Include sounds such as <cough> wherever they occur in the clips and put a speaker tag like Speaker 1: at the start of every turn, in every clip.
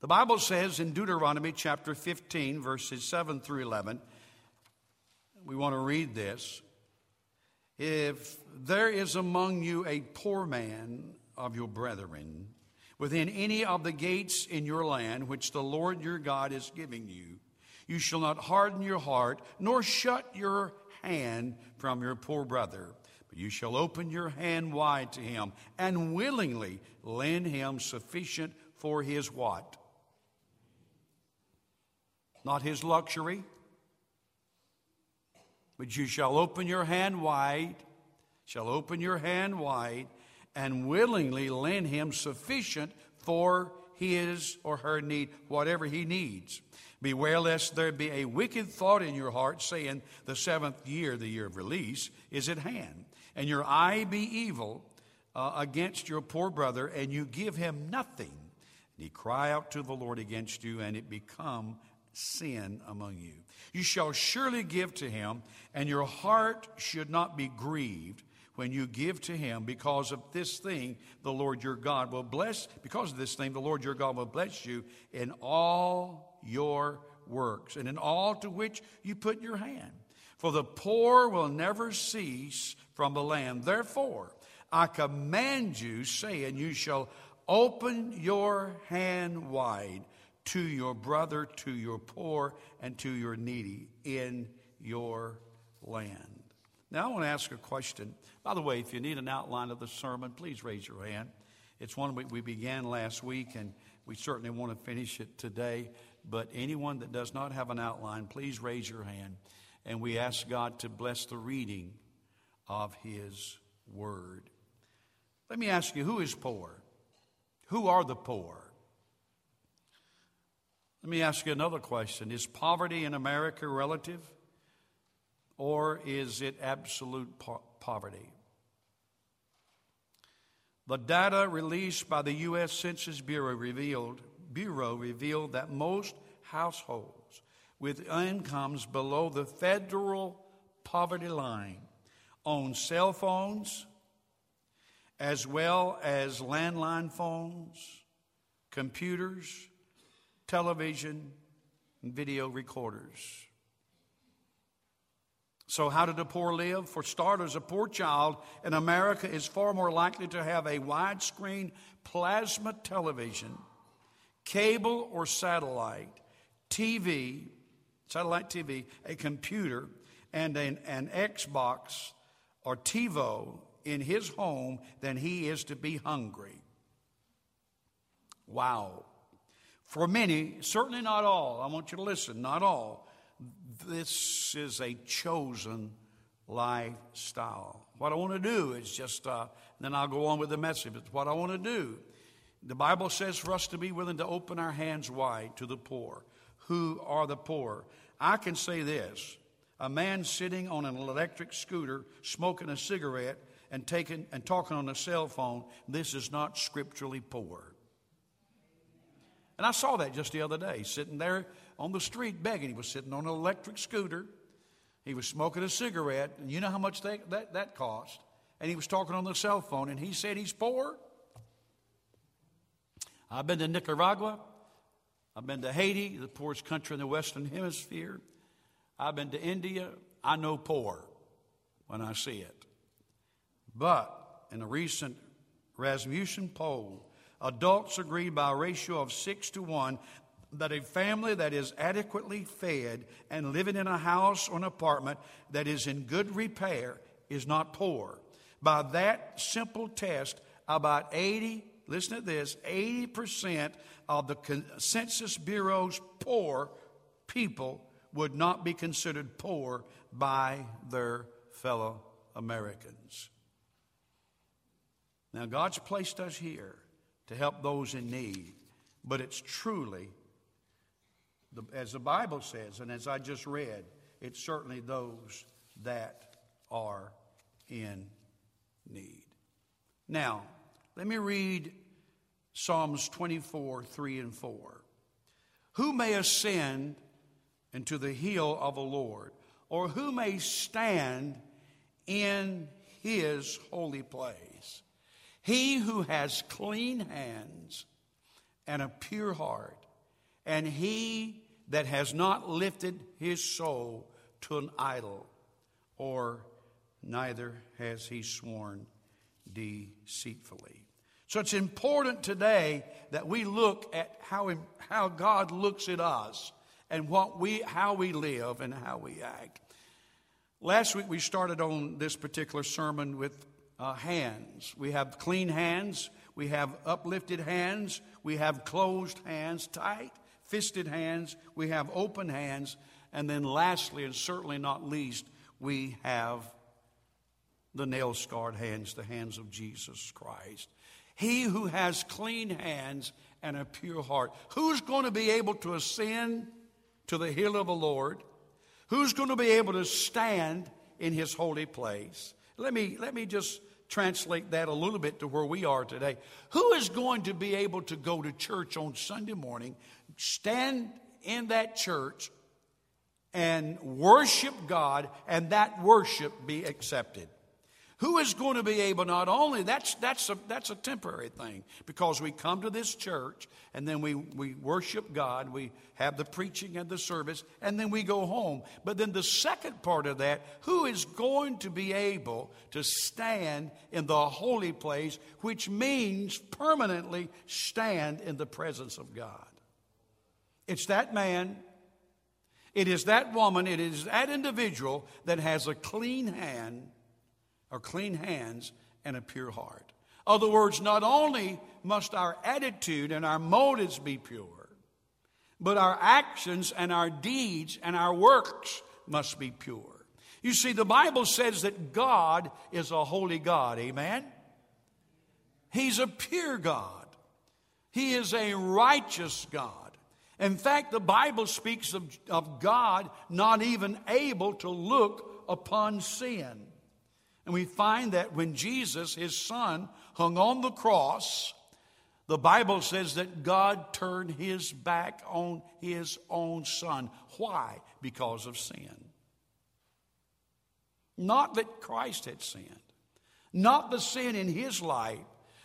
Speaker 1: The Bible says in Deuteronomy chapter 15, verses 7 through 11, we want to read this. If there is among you a poor man of your brethren within any of the gates in your land which the Lord your God is giving you, you shall not harden your heart, nor shut your hand from your poor brother, but you shall open your hand wide to him and willingly lend him sufficient for his what? Not his luxury, but you shall open your hand wide, shall open your hand wide, and willingly lend him sufficient for his or her need, whatever he needs. Beware lest there be a wicked thought in your heart, saying, The seventh year, the year of release, is at hand, and your eye be evil uh, against your poor brother, and you give him nothing. And he cry out to the Lord against you, and it become sin among you. You shall surely give to him, and your heart should not be grieved when you give to him because of this thing the Lord your God will bless because of this thing the Lord your God will bless you in all your works and in all to which you put your hand for the poor will never cease from the land therefore I command you saying you shall open your hand wide to your brother, to your poor, and to your needy in your land. Now, I want to ask a question. By the way, if you need an outline of the sermon, please raise your hand. It's one we, we began last week, and we certainly want to finish it today. But anyone that does not have an outline, please raise your hand. And we ask God to bless the reading of His Word. Let me ask you who is poor? Who are the poor? Let me ask you another question Is poverty in America relative or is it absolute po- poverty? The data released by the U.S. Census Bureau revealed, Bureau revealed that most households with incomes below the federal poverty line own cell phones as well as landline phones, computers, television, and video recorders. So, how did the poor live? For starters, a poor child in America is far more likely to have a widescreen plasma television, cable or satellite, TV, satellite TV, a computer, and an, an Xbox or TiVo in his home than he is to be hungry. Wow. For many, certainly not all, I want you to listen, not all, this is a chosen lifestyle. What I want to do is just, uh, then I'll go on with the message. But what I want to do, the Bible says for us to be willing to open our hands wide to the poor. Who are the poor? I can say this a man sitting on an electric scooter, smoking a cigarette, and, taking, and talking on a cell phone, this is not scripturally poor. And I saw that just the other day, sitting there on the street begging. He was sitting on an electric scooter. He was smoking a cigarette. And you know how much that, that, that cost? And he was talking on the cell phone, and he said he's poor. I've been to Nicaragua. I've been to Haiti, the poorest country in the Western Hemisphere. I've been to India. I know poor when I see it. But in a recent Rasmussen poll, adults agree by a ratio of six to one that a family that is adequately fed and living in a house or an apartment that is in good repair is not poor. By that simple test, about 80, listen to this, 80% of the Census Bureau's poor people would not be considered poor by their fellow Americans. Now, God's placed us here to help those in need. But it's truly, as the Bible says, and as I just read, it's certainly those that are in need. Now, let me read Psalms 24, 3 and 4. Who may ascend into the hill of the Lord, or who may stand in his holy place? He who has clean hands and a pure heart, and he that has not lifted his soul to an idol, or neither has he sworn deceitfully. So it's important today that we look at how, how God looks at us and what we, how we live and how we act. Last week we started on this particular sermon with uh, hands. We have clean hands, we have uplifted hands, we have closed hands, tight fisted hands, we have open hands, and then lastly, and certainly not least, we have the nail scarred hands, the hands of Jesus Christ. He who has clean hands and a pure heart. Who's going to be able to ascend to the hill of the Lord? Who's going to be able to stand in his holy place? Let me, let me just translate that a little bit to where we are today. Who is going to be able to go to church on Sunday morning, stand in that church, and worship God, and that worship be accepted? Who is going to be able not only that's that's a that's a temporary thing because we come to this church and then we we worship God, we have the preaching and the service and then we go home. But then the second part of that, who is going to be able to stand in the holy place, which means permanently stand in the presence of God? It's that man it is that woman, it is that individual that has a clean hand or clean hands and a pure heart. Other words, not only must our attitude and our motives be pure, but our actions and our deeds and our works must be pure. You see, the Bible says that God is a holy God. Amen? He's a pure God. He is a righteous God. In fact, the Bible speaks of, of God not even able to look upon sin. And we find that when Jesus, his son, hung on the cross, the Bible says that God turned his back on his own son. Why? Because of sin. Not that Christ had sinned, not the sin in his life,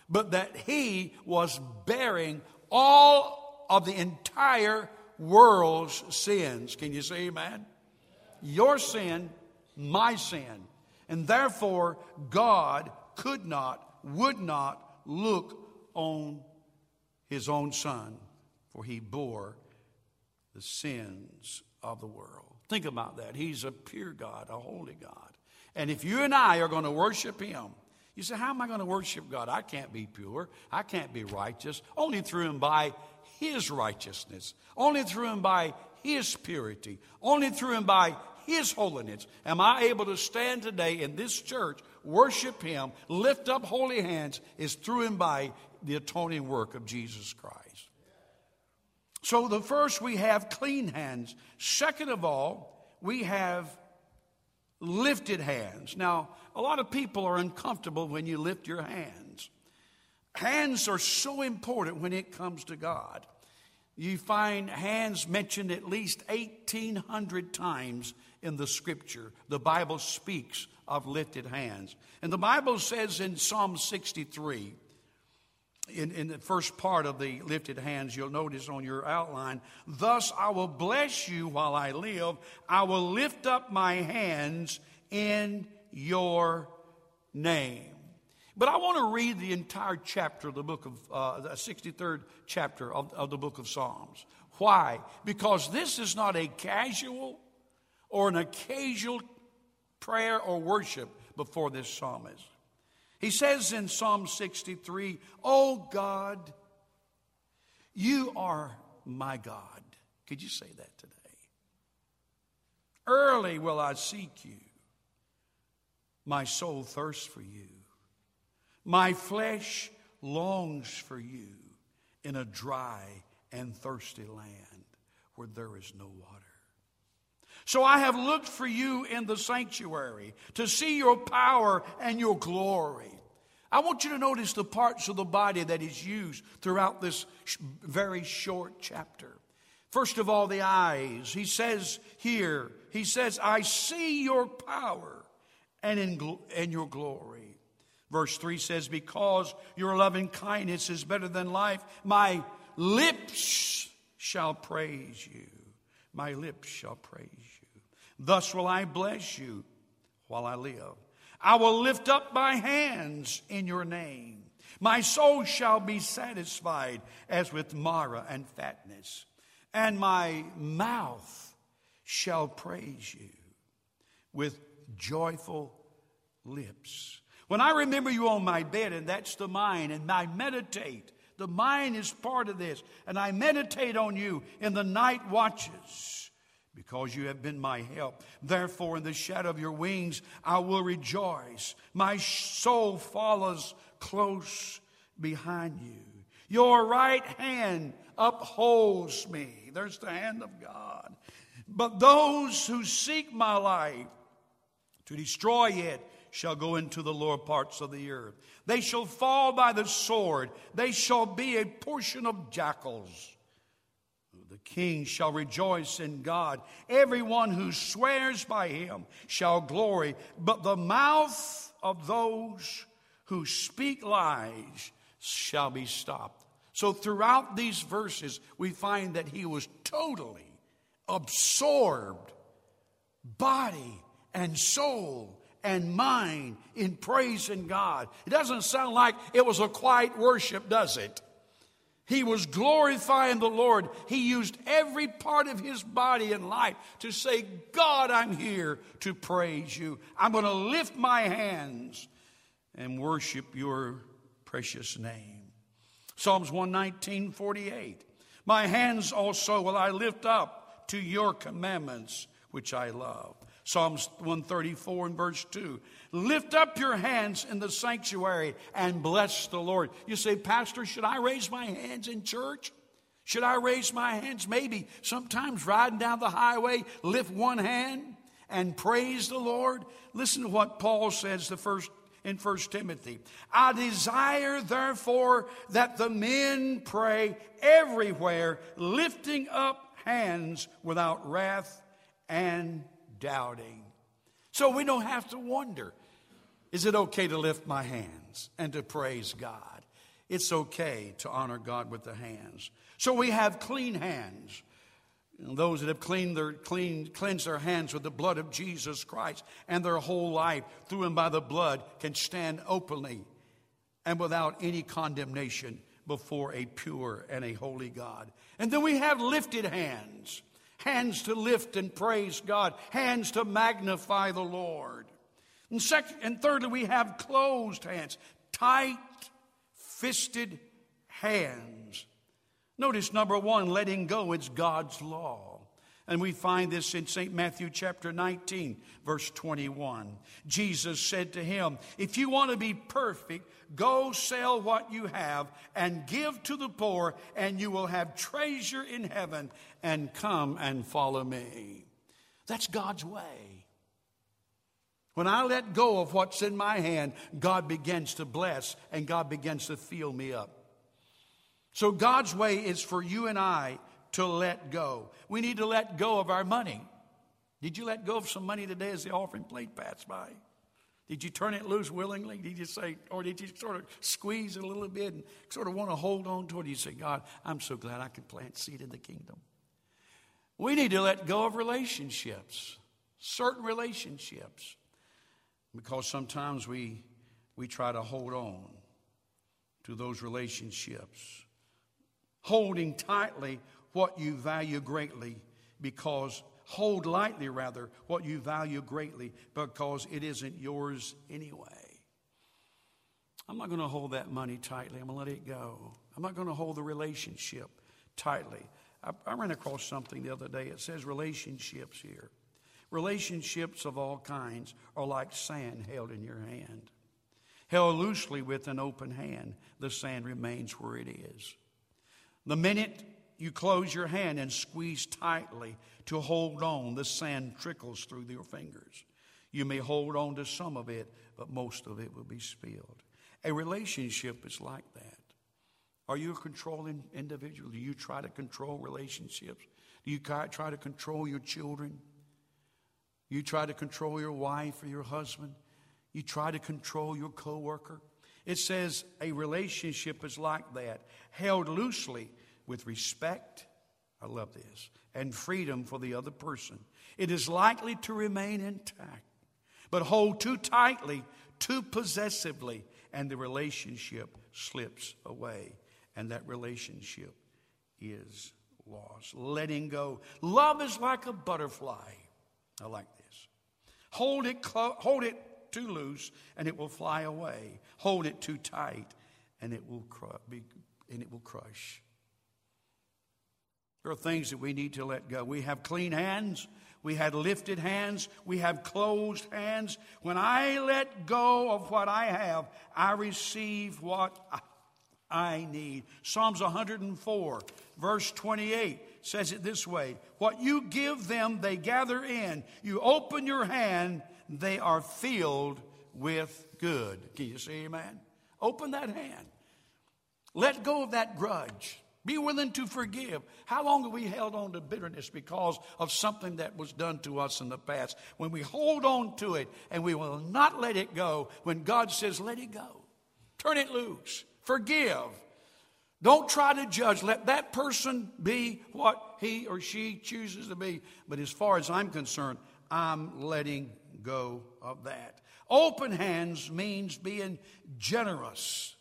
Speaker 1: but that he was bearing all of the entire world's sins. Can you say amen? Your sin, my sin. And therefore, God could not, would not look on his own son, for he bore the sins of the world. Think about that. He's a pure God, a holy God. And if you and I are going to worship him, you say, How am I going to worship God? I can't be pure. I can't be righteous. Only through and by his righteousness, only through and by his purity, only through and by his holiness am I able to stand today in this church, worship Him, lift up holy hands, is through and by the atoning work of Jesus Christ. So, the first, we have clean hands. Second of all, we have lifted hands. Now, a lot of people are uncomfortable when you lift your hands. Hands are so important when it comes to God. You find hands mentioned at least 1,800 times in the scripture. The Bible speaks of lifted hands. And the Bible says in Psalm 63, in, in the first part of the lifted hands, you'll notice on your outline, Thus I will bless you while I live. I will lift up my hands in your name. But I want to read the entire chapter of the book of, uh, the 63rd chapter of, of the book of Psalms. Why? Because this is not a casual or an occasional prayer or worship before this psalmist. He says in Psalm 63, Oh God, you are my God. Could you say that today? Early will I seek you. My soul thirsts for you. My flesh longs for you in a dry and thirsty land where there is no water. So I have looked for you in the sanctuary to see your power and your glory. I want you to notice the parts of the body that is used throughout this very short chapter. First of all, the eyes. He says here, he says, I see your power and, in, and your glory. Verse 3 says, Because your loving kindness is better than life, my lips shall praise you. My lips shall praise you. Thus will I bless you while I live. I will lift up my hands in your name. My soul shall be satisfied as with marrow and fatness, and my mouth shall praise you with joyful lips. When I remember you on my bed, and that's the mind, and I meditate, the mind is part of this, and I meditate on you in the night watches because you have been my help. Therefore, in the shadow of your wings, I will rejoice. My soul follows close behind you. Your right hand upholds me. There's the hand of God. But those who seek my life to destroy it shall go into the lower parts of the earth. They shall fall by the sword. They shall be a portion of jackals. The king shall rejoice in God. Everyone who swears by him shall glory. But the mouth of those who speak lies shall be stopped. So, throughout these verses, we find that he was totally absorbed, body and soul and mind, in praising God. It doesn't sound like it was a quiet worship, does it? He was glorifying the Lord. He used every part of his body and life to say, God, I'm here to praise you. I'm going to lift my hands and worship your precious name. Psalms 119, 48. My hands also will I lift up to your commandments, which I love. Psalms 134 and verse 2. Lift up your hands in the sanctuary and bless the Lord. You say, Pastor, should I raise my hands in church? Should I raise my hands? Maybe sometimes riding down the highway, lift one hand and praise the Lord. Listen to what Paul says the first in 1 Timothy. I desire, therefore, that the men pray everywhere, lifting up hands without wrath and doubting. So we don't have to wonder is it okay to lift my hands and to praise God? It's okay to honor God with the hands. So we have clean hands. those that have cleaned their, clean, cleansed their hands with the blood of Jesus Christ and their whole life through and by the blood can stand openly and without any condemnation before a pure and a holy God. And then we have lifted hands hands to lift and praise God, hands to magnify the Lord. And, second, and thirdly, we have closed hands, tight fisted hands. Notice number one, letting go, it's God's law. And we find this in St. Matthew chapter 19, verse 21. Jesus said to him, If you want to be perfect, go sell what you have and give to the poor, and you will have treasure in heaven, and come and follow me. That's God's way. When I let go of what's in my hand, God begins to bless and God begins to fill me up. So God's way is for you and I to let go. We need to let go of our money. Did you let go of some money today as the offering plate passed by? Did you turn it loose willingly? Did you say, or did you sort of squeeze it a little bit and sort of want to hold on to it? You say, God, I'm so glad I can plant seed in the kingdom. We need to let go of relationships, certain relationships, because sometimes we, we try to hold on to those relationships, holding tightly what you value greatly because hold lightly rather what you value greatly because it isn't yours anyway. I'm not going to hold that money tightly. I'm going to let it go. I'm not going to hold the relationship tightly. I, I ran across something the other day. It says relationships here. Relationships of all kinds are like sand held in your hand. Held loosely with an open hand, the sand remains where it is. The minute you close your hand and squeeze tightly to hold on, the sand trickles through your fingers. You may hold on to some of it, but most of it will be spilled. A relationship is like that. Are you a controlling individual? Do you try to control relationships? Do you try to control your children? You try to control your wife or your husband? You try to control your coworker? It says a relationship is like that, held loosely with respect I love this, and freedom for the other person. It is likely to remain intact, but hold too tightly, too possessively, and the relationship slips away, and that relationship is lost. Letting go. Love is like a butterfly. I like this. Hold it, clo- hold it too loose, and it will fly away. Hold it too tight, and it will cru- be, and it will crush. There are things that we need to let go. We have clean hands. We had lifted hands. We have closed hands. When I let go of what I have, I receive what I need. Psalms 104, verse 28 says it this way What you give them, they gather in. You open your hand, they are filled with good. Can you say amen? Open that hand. Let go of that grudge. Be willing to forgive. How long have we held on to bitterness because of something that was done to us in the past? When we hold on to it and we will not let it go, when God says, let it go, turn it loose, forgive. Don't try to judge. Let that person be what he or she chooses to be. But as far as I'm concerned, I'm letting go of that. Open hands means being generous.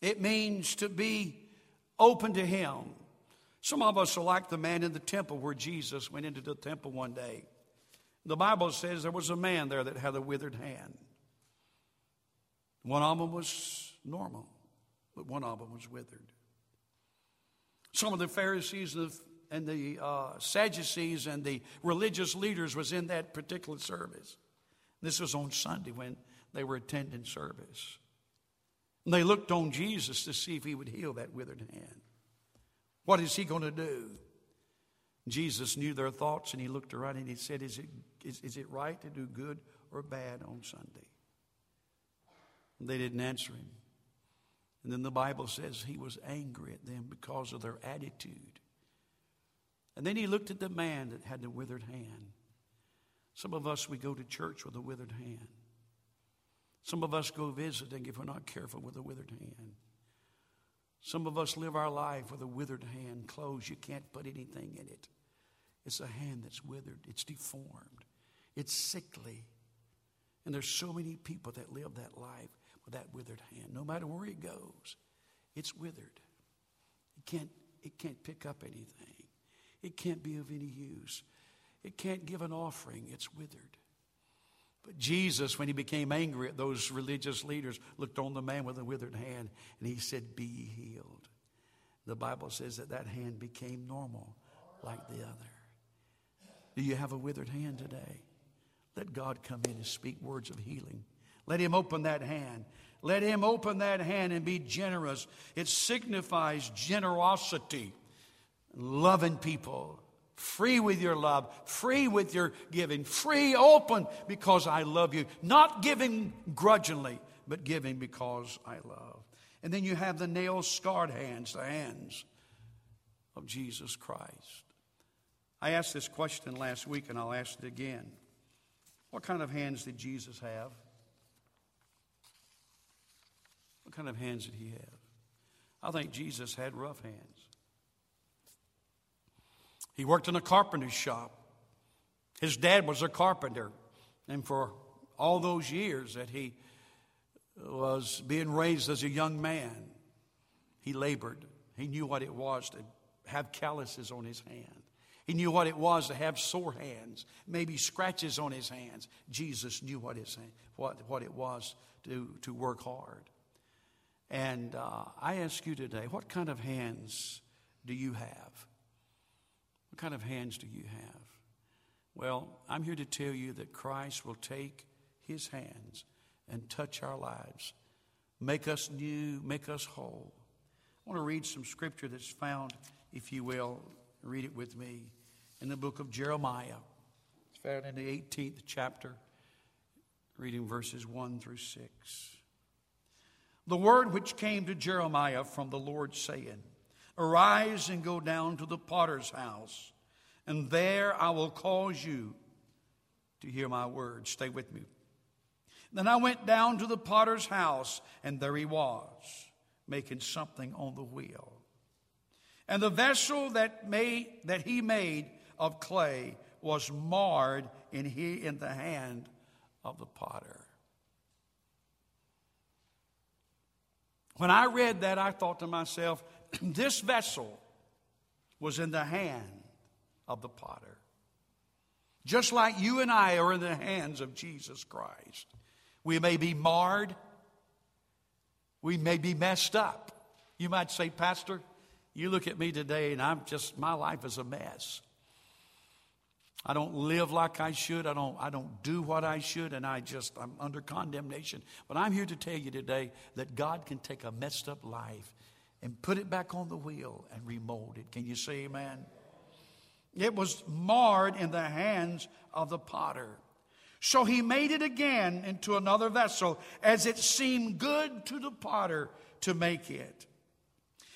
Speaker 1: It means to be open to Him. Some of us are like the man in the temple where Jesus went into the temple one day. The Bible says there was a man there that had a withered hand. One of them was normal, but one of them was withered. Some of the Pharisees and the uh, Sadducees and the religious leaders was in that particular service. This was on Sunday when they were attending service. And they looked on Jesus to see if he would heal that withered hand. What is he going to do? Jesus knew their thoughts and he looked around and he said, Is it, is, is it right to do good or bad on Sunday? And they didn't answer him. And then the Bible says he was angry at them because of their attitude. And then he looked at the man that had the withered hand. Some of us, we go to church with a withered hand. Some of us go visiting if we're not careful with a withered hand. Some of us live our life with a withered hand closed. You can't put anything in it. It's a hand that's withered, it's deformed, it's sickly. And there's so many people that live that life with that withered hand. No matter where it goes, it's withered. It can't, it can't pick up anything. It can't be of any use. It can't give an offering. It's withered. But Jesus, when he became angry at those religious leaders, looked on the man with a withered hand and he said, Be healed. The Bible says that that hand became normal like the other. Do you have a withered hand today? Let God come in and speak words of healing. Let Him open that hand. Let Him open that hand and be generous. It signifies generosity, loving people, Free with your love, free with your giving, free, open because I love you. Not giving grudgingly, but giving because I love. And then you have the nail scarred hands, the hands of Jesus Christ. I asked this question last week and I'll ask it again. What kind of hands did Jesus have? What kind of hands did he have? I think Jesus had rough hands. He worked in a carpenter's shop. His dad was a carpenter. And for all those years that he was being raised as a young man, he labored. He knew what it was to have calluses on his hand. He knew what it was to have sore hands, maybe scratches on his hands. Jesus knew what, his, what, what it was to, to work hard. And uh, I ask you today, what kind of hands do you have? What kind of hands do you have? Well, I'm here to tell you that Christ will take his hands and touch our lives, make us new, make us whole. I want to read some scripture that's found, if you will, read it with me, in the book of Jeremiah. It's found in the 18th chapter, reading verses 1 through 6. The word which came to Jeremiah from the Lord, saying, Arise and go down to the potter's house, and there I will cause you to hear my words. Stay with me. Then I went down to the potter's house, and there he was, making something on the wheel. And the vessel that, made, that he made of clay was marred in, he, in the hand of the potter. When I read that, I thought to myself, <clears throat> this vessel was in the hand of the potter. Just like you and I are in the hands of Jesus Christ. We may be marred, we may be messed up. You might say, Pastor, you look at me today and I'm just, my life is a mess. I don't live like I should. I don't, I don't do what I should, and I just, I'm under condemnation. But I'm here to tell you today that God can take a messed up life and put it back on the wheel and remold it. Can you say amen? It was marred in the hands of the potter. So he made it again into another vessel as it seemed good to the potter to make it.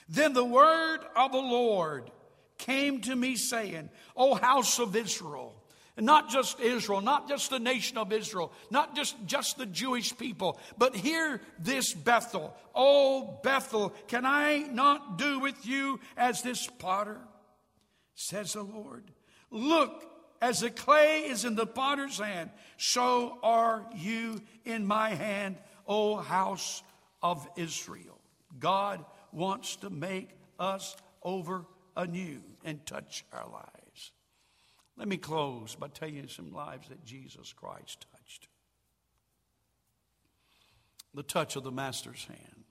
Speaker 1: Then the word of the Lord came to me saying, O house of Israel, and not just Israel, not just the nation of Israel, not just, just the Jewish people, but hear this Bethel. Oh, Bethel, can I not do with you as this potter? Says the Lord. Look, as the clay is in the potter's hand, so are you in my hand, O house of Israel. God wants to make us over anew and touch our lives. Let me close by telling you some lives that Jesus Christ touched. The touch of the Master's hand.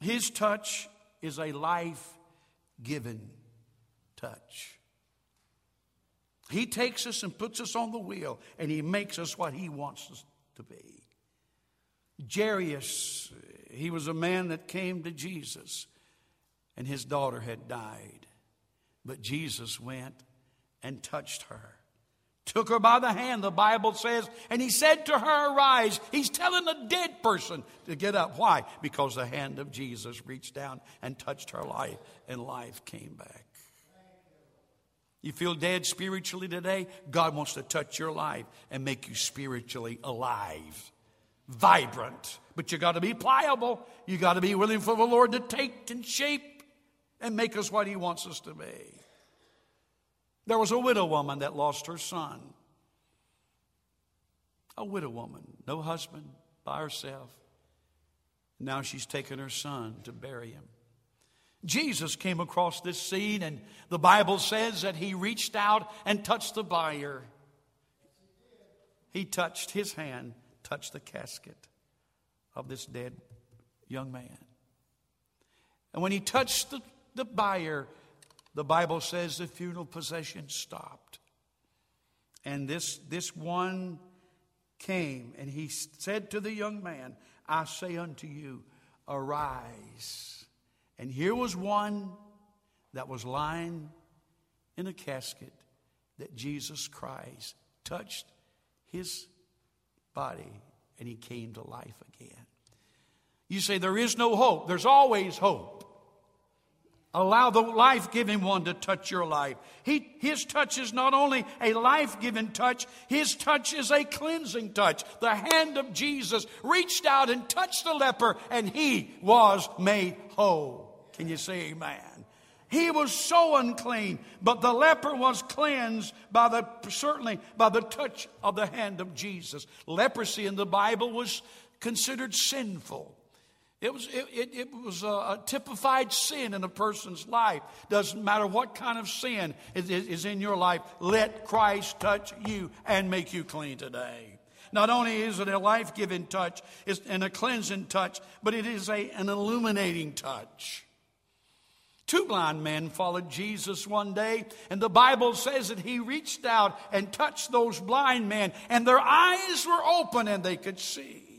Speaker 1: His touch is a life given touch. He takes us and puts us on the wheel, and He makes us what He wants us to be. Jairus, he was a man that came to Jesus and his daughter had died. But Jesus went and touched her. Took her by the hand, the Bible says, and he said to her, Arise. He's telling a dead person to get up. Why? Because the hand of Jesus reached down and touched her life, and life came back. You feel dead spiritually today? God wants to touch your life and make you spiritually alive, vibrant. But you got to be pliable. You got to be willing for the Lord to take and shape and make us what He wants us to be. There was a widow woman that lost her son. A widow woman, no husband, by herself. Now she's taken her son to bury him. Jesus came across this scene, and the Bible says that he reached out and touched the bier. He touched his hand, touched the casket of this dead young man. And when he touched the the bier, the Bible says the funeral procession stopped. And this, this one came and he said to the young man, I say unto you, arise. And here was one that was lying in a casket that Jesus Christ touched his body and he came to life again. You say there is no hope. There's always hope. Allow the life giving one to touch your life. He, his touch is not only a life giving touch, his touch is a cleansing touch. The hand of Jesus reached out and touched the leper, and he was made whole. Can you say amen? He was so unclean, but the leper was cleansed by the certainly by the touch of the hand of Jesus. Leprosy in the Bible was considered sinful. It was, it, it, was a, typified sin in a person's life. Doesn't matter what kind of sin is, is in your life, let Christ touch you and make you clean today. Not only is it a life giving touch and a cleansing touch, but it is a, an illuminating touch. Two blind men followed Jesus one day, and the Bible says that he reached out and touched those blind men, and their eyes were open and they could see.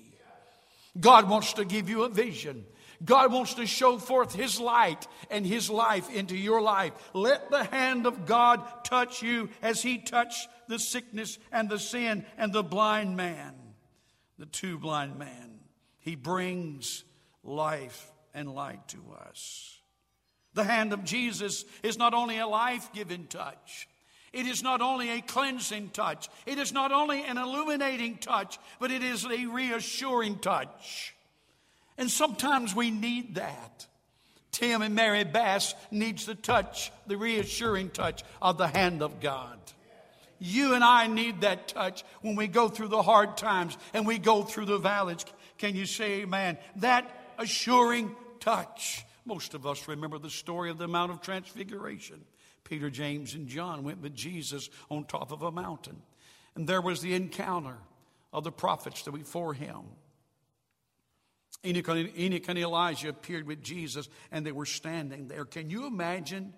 Speaker 1: God wants to give you a vision. God wants to show forth His light and His life into your life. Let the hand of God touch you as He touched the sickness and the sin and the blind man, the two blind men. He brings life and light to us. The hand of Jesus is not only a life giving touch, it is not only a cleansing touch, it is not only an illuminating touch, but it is a reassuring touch. And sometimes we need that. Tim and Mary Bass needs the touch, the reassuring touch of the hand of God. You and I need that touch when we go through the hard times and we go through the valleys. Can you say amen? That assuring touch. Most of us remember the story of the Mount of Transfiguration. Peter, James, and John went with Jesus on top of a mountain. And there was the encounter of the prophets before him. Enoch and Elijah appeared with Jesus and they were standing there. Can you imagine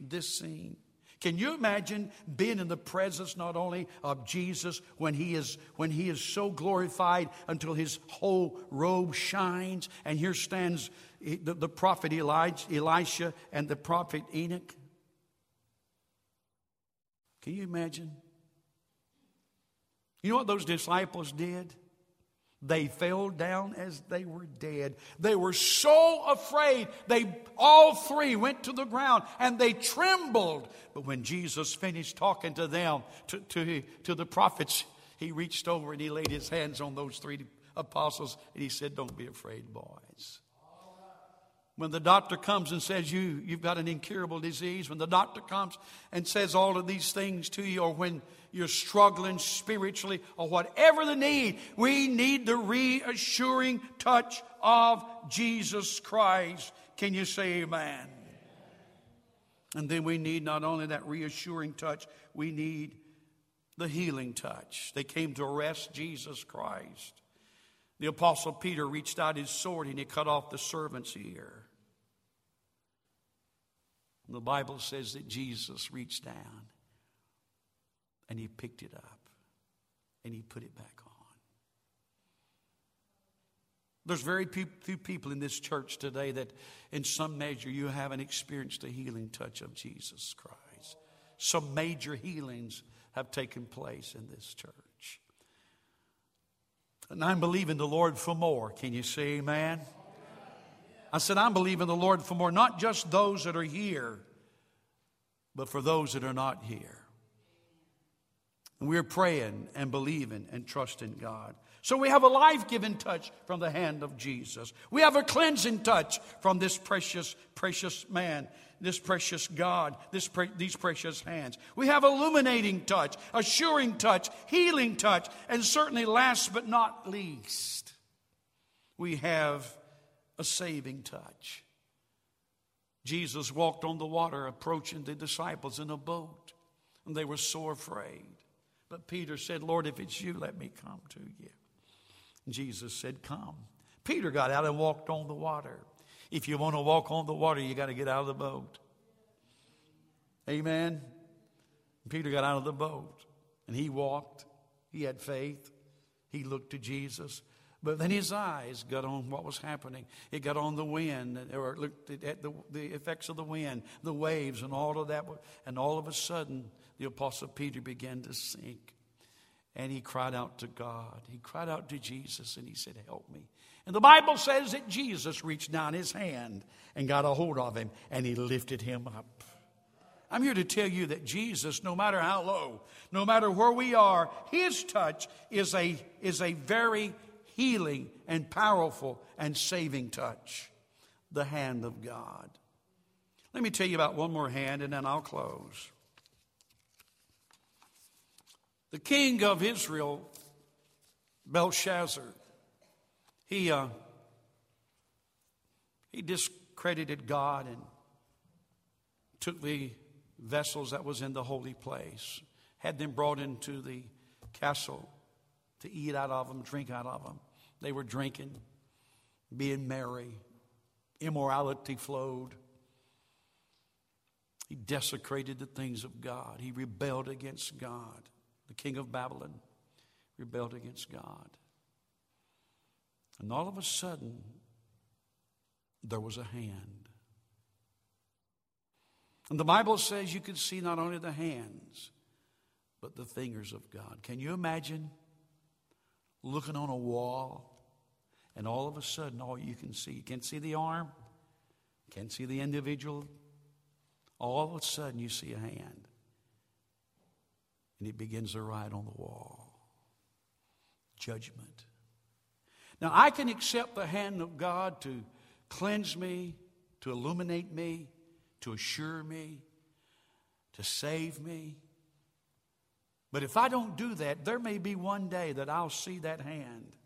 Speaker 1: this scene? Can you imagine being in the presence not only of Jesus when he is when he is so glorified until his whole robe shines and here stands the, the prophet Elijah, Elisha and the prophet Enoch? Can you imagine? You know what those disciples did? They fell down as they were dead. They were so afraid. They all three went to the ground and they trembled. But when Jesus finished talking to them, to, to, to the prophets, he reached over and he laid his hands on those three apostles and he said, Don't be afraid, boys. When the doctor comes and says you, you've got an incurable disease, when the doctor comes and says all of these things to you, or when you're struggling spiritually, or whatever the need, we need the reassuring touch of Jesus Christ. Can you say amen? And then we need not only that reassuring touch, we need the healing touch. They came to arrest Jesus Christ. The Apostle Peter reached out his sword and he cut off the servant's ear. The Bible says that Jesus reached down and he picked it up and he put it back on. There's very few people in this church today that, in some measure, you haven't experienced the healing touch of Jesus Christ. Some major healings have taken place in this church. And I'm believing the Lord for more. Can you say amen? I said, I'm believing the Lord for more, not just those that are here, but for those that are not here. And we're praying and believing and trusting God. So we have a life giving touch from the hand of Jesus. We have a cleansing touch from this precious, precious man, this precious God, this pre- these precious hands. We have illuminating touch, assuring touch, healing touch, and certainly last but not least, we have a saving touch. Jesus walked on the water, approaching the disciples in a boat, and they were so afraid. But Peter said, Lord, if it's you, let me come to you. And Jesus said, Come. Peter got out and walked on the water. If you want to walk on the water, you got to get out of the boat. Amen. Peter got out of the boat and he walked. He had faith. He looked to Jesus. But then his eyes got on what was happening. It got on the wind, or looked at the, the effects of the wind, the waves, and all of that. And all of a sudden, the Apostle Peter began to sink. And he cried out to God. He cried out to Jesus and he said, Help me. And the Bible says that Jesus reached down his hand and got a hold of him and he lifted him up. I'm here to tell you that Jesus, no matter how low, no matter where we are, his touch is a, is a very healing and powerful and saving touch the hand of God. Let me tell you about one more hand and then I'll close. The king of Israel, Belshazzar, he, uh, he discredited God and took the vessels that was in the holy place, had them brought into the castle to eat out of them, drink out of them. They were drinking, being merry. Immorality flowed. He desecrated the things of God. He rebelled against God. The king of Babylon rebelled against God. And all of a sudden, there was a hand. And the Bible says you could see not only the hands, but the fingers of God. Can you imagine? Looking on a wall, and all of a sudden, all you can see, you can't see the arm, can't see the individual. All of a sudden, you see a hand, and it begins to write on the wall judgment. Now, I can accept the hand of God to cleanse me, to illuminate me, to assure me, to save me. But if I don't do that, there may be one day that I'll see that hand.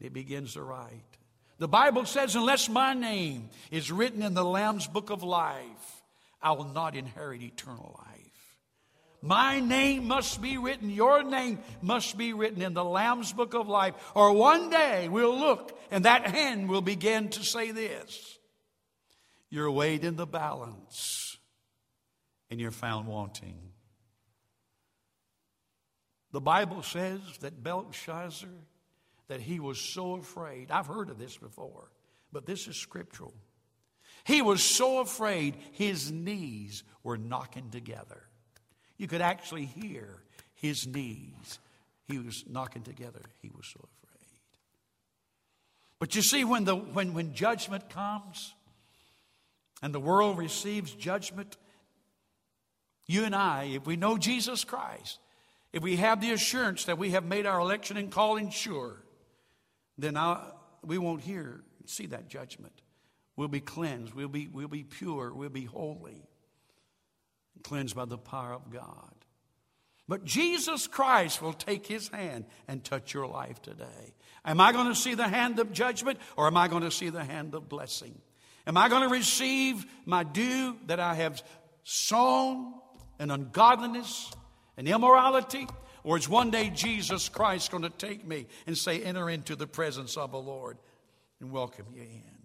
Speaker 1: It begins to write. The Bible says, unless my name is written in the Lamb's book of life, I will not inherit eternal life. My name must be written, your name must be written in the Lamb's book of life, or one day we'll look and that hand will begin to say this You're weighed in the balance and you're found wanting. The Bible says that Belshazzar, that he was so afraid. I've heard of this before, but this is scriptural. He was so afraid his knees were knocking together. You could actually hear his knees. He was knocking together. He was so afraid. But you see, when, the, when, when judgment comes and the world receives judgment, you and I, if we know Jesus Christ, if we have the assurance that we have made our election and calling sure, then I, we won't hear, and see that judgment. We'll be cleansed. We'll be, we'll be pure. We'll be holy cleansed by the power of God. But Jesus Christ will take his hand and touch your life today. Am I going to see the hand of judgment or am I going to see the hand of blessing? Am I going to receive my due that I have sown in ungodliness and immorality? Or is one day Jesus Christ going to take me and say, Enter into the presence of the Lord and welcome you in?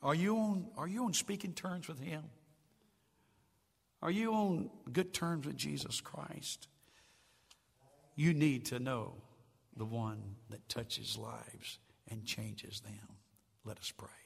Speaker 1: Are you on, are you on speaking terms with Him? Are you on good terms with Jesus Christ? You need to know the one that touches lives and changes them. Let us pray.